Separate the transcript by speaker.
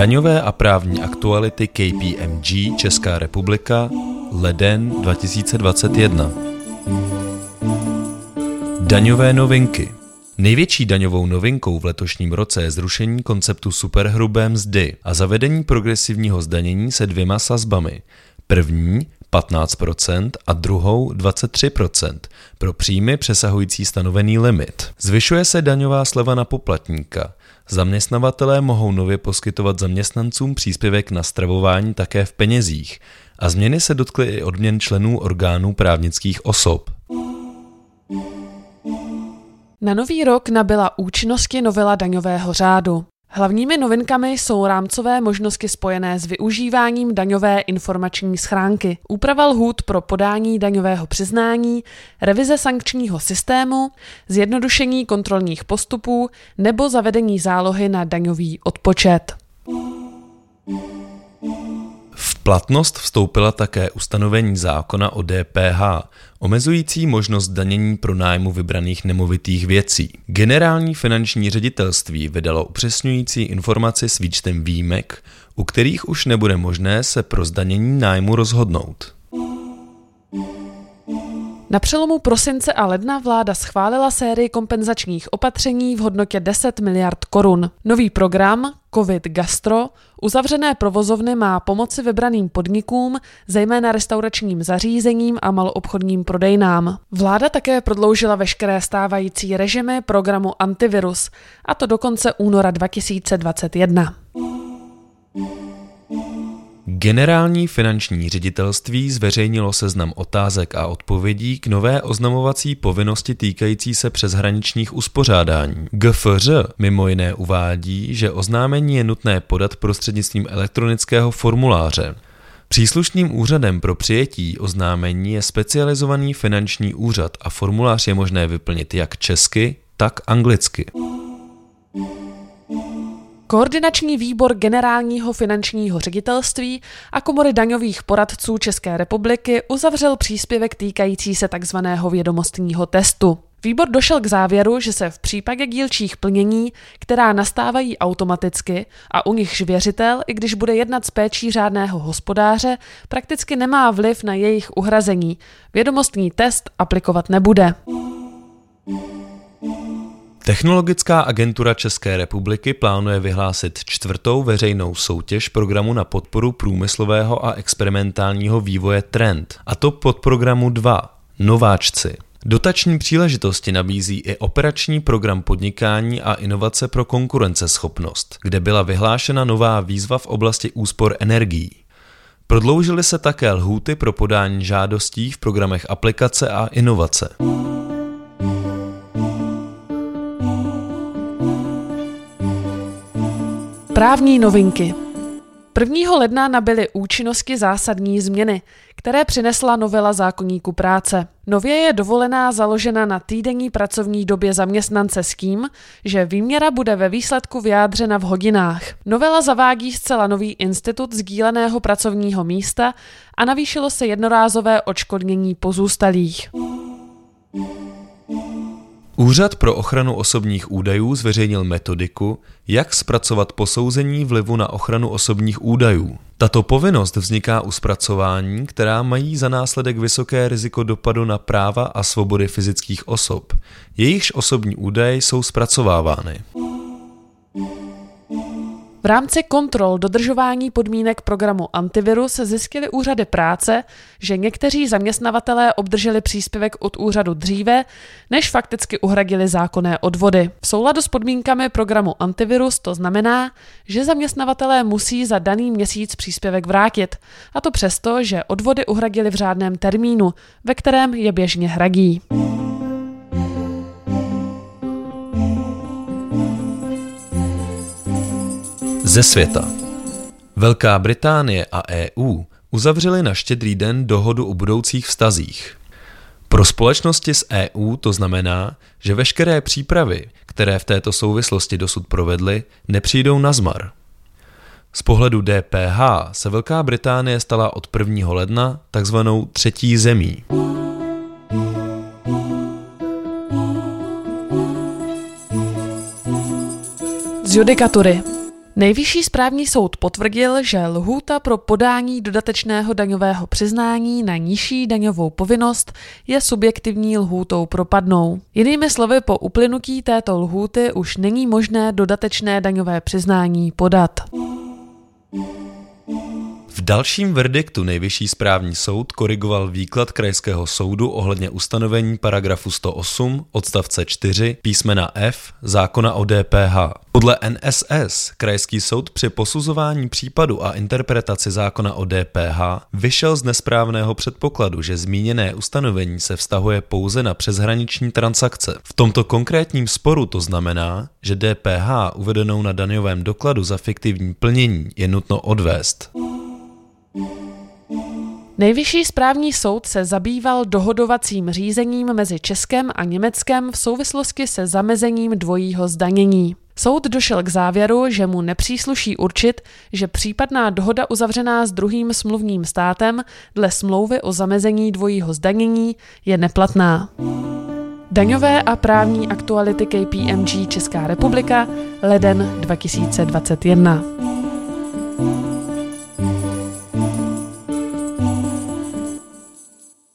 Speaker 1: Daňové a právní aktuality KPMG Česká republika leden 2021 Daňové novinky Největší daňovou novinkou v letošním roce je zrušení konceptu superhrubé mzdy a zavedení progresivního zdanění se dvěma sazbami. První 15% a druhou 23% pro příjmy přesahující stanovený limit. Zvyšuje se daňová sleva na poplatníka. Zaměstnavatelé mohou nově poskytovat zaměstnancům příspěvek na stravování také v penězích a změny se dotkly i odměn členů orgánů právnických osob.
Speaker 2: Na nový rok nabyla účinnosti novela daňového řádu. Hlavními novinkami jsou rámcové možnosti spojené s využíváním daňové informační schránky, úprava lhůt pro podání daňového přiznání, revize sankčního systému, zjednodušení kontrolních postupů nebo zavedení zálohy na daňový odpočet.
Speaker 1: Platnost vstoupila také ustanovení zákona o DPH, omezující možnost danění pro nájmu vybraných nemovitých věcí. Generální finanční ředitelství vydalo upřesňující informaci s výčtem výjimek, u kterých už nebude možné se pro zdanění nájmu rozhodnout.
Speaker 2: Na přelomu prosince a ledna vláda schválila sérii kompenzačních opatření v hodnotě 10 miliard korun. Nový program COVID Gastro uzavřené provozovny má pomoci vybraným podnikům, zejména restauračním zařízením a maloobchodním prodejnám. Vláda také prodloužila veškeré stávající režimy programu Antivirus, a to do konce února 2021.
Speaker 1: Generální finanční ředitelství zveřejnilo seznam otázek a odpovědí k nové oznamovací povinnosti týkající se přeshraničních uspořádání. GFŘ mimo jiné uvádí, že oznámení je nutné podat prostřednictvím elektronického formuláře. Příslušným úřadem pro přijetí oznámení je specializovaný finanční úřad a formulář je možné vyplnit jak česky, tak anglicky.
Speaker 2: Koordinační výbor generálního finančního ředitelství a komory daňových poradců České republiky uzavřel příspěvek týkající se tzv. vědomostního testu. Výbor došel k závěru, že se v případě dílčích plnění, která nastávají automaticky a u nichž věřitel, i když bude jednat s péčí řádného hospodáře, prakticky nemá vliv na jejich uhrazení, vědomostní test aplikovat nebude.
Speaker 1: Technologická agentura České republiky plánuje vyhlásit čtvrtou veřejnou soutěž programu na podporu průmyslového a experimentálního vývoje Trend, a to pod programu 2 Nováčci. Dotační příležitosti nabízí i operační program podnikání a inovace pro konkurenceschopnost, kde byla vyhlášena nová výzva v oblasti úspor energií. Prodloužily se také lhůty pro podání žádostí v programech aplikace a inovace.
Speaker 2: Právní novinky 1. ledna nabyly účinnosti zásadní změny, které přinesla novela zákonníku práce. Nově je dovolená založena na týdenní pracovní době zaměstnance s tím, že výměra bude ve výsledku vyjádřena v hodinách. Novela zavádí zcela nový institut sdíleného pracovního místa a navýšilo se jednorázové odškodnění pozůstalých.
Speaker 1: Úřad pro ochranu osobních údajů zveřejnil metodiku, jak zpracovat posouzení vlivu na ochranu osobních údajů. Tato povinnost vzniká u zpracování, která mají za následek vysoké riziko dopadu na práva a svobody fyzických osob. Jejichž osobní údaje jsou zpracovávány.
Speaker 2: V rámci kontrol dodržování podmínek programu Antivirus zjistili úřady práce, že někteří zaměstnavatelé obdrželi příspěvek od úřadu dříve, než fakticky uhradili zákonné odvody. V souladu s podmínkami programu Antivirus to znamená, že zaměstnavatelé musí za daný měsíc příspěvek vrátit, a to přesto, že odvody uhradili v řádném termínu, ve kterém je běžně hradí.
Speaker 1: Ze světa. Velká Británie a EU uzavřely na štědrý den dohodu o budoucích vztazích. Pro společnosti z EU to znamená, že veškeré přípravy, které v této souvislosti dosud provedly, nepřijdou na zmar. Z pohledu DPH se Velká Británie stala od 1. ledna takzvanou třetí zemí.
Speaker 2: Z judikatury Nejvyšší správní soud potvrdil, že lhůta pro podání dodatečného daňového přiznání na nižší daňovou povinnost je subjektivní lhůtou propadnou. Jinými slovy, po uplynutí této lhůty už není možné dodatečné daňové přiznání podat.
Speaker 1: V dalším verdiktu nejvyšší správní soud korigoval výklad krajského soudu ohledně ustanovení paragrafu 108 odstavce 4 písmena F zákona o DPH. Podle NSS krajský soud při posuzování případu a interpretaci zákona o DPH vyšel z nesprávného předpokladu, že zmíněné ustanovení se vztahuje pouze na přeshraniční transakce. V tomto konkrétním sporu to znamená, že DPH uvedenou na daňovém dokladu za fiktivní plnění je nutno odvést.
Speaker 2: Nejvyšší správní soud se zabýval dohodovacím řízením mezi Českem a Německem v souvislosti se zamezením dvojího zdanění. Soud došel k závěru, že mu nepřísluší určit, že případná dohoda uzavřená s druhým smluvním státem dle smlouvy o zamezení dvojího zdanění je neplatná. Daňové a právní aktuality KPMG Česká republika, leden 2021.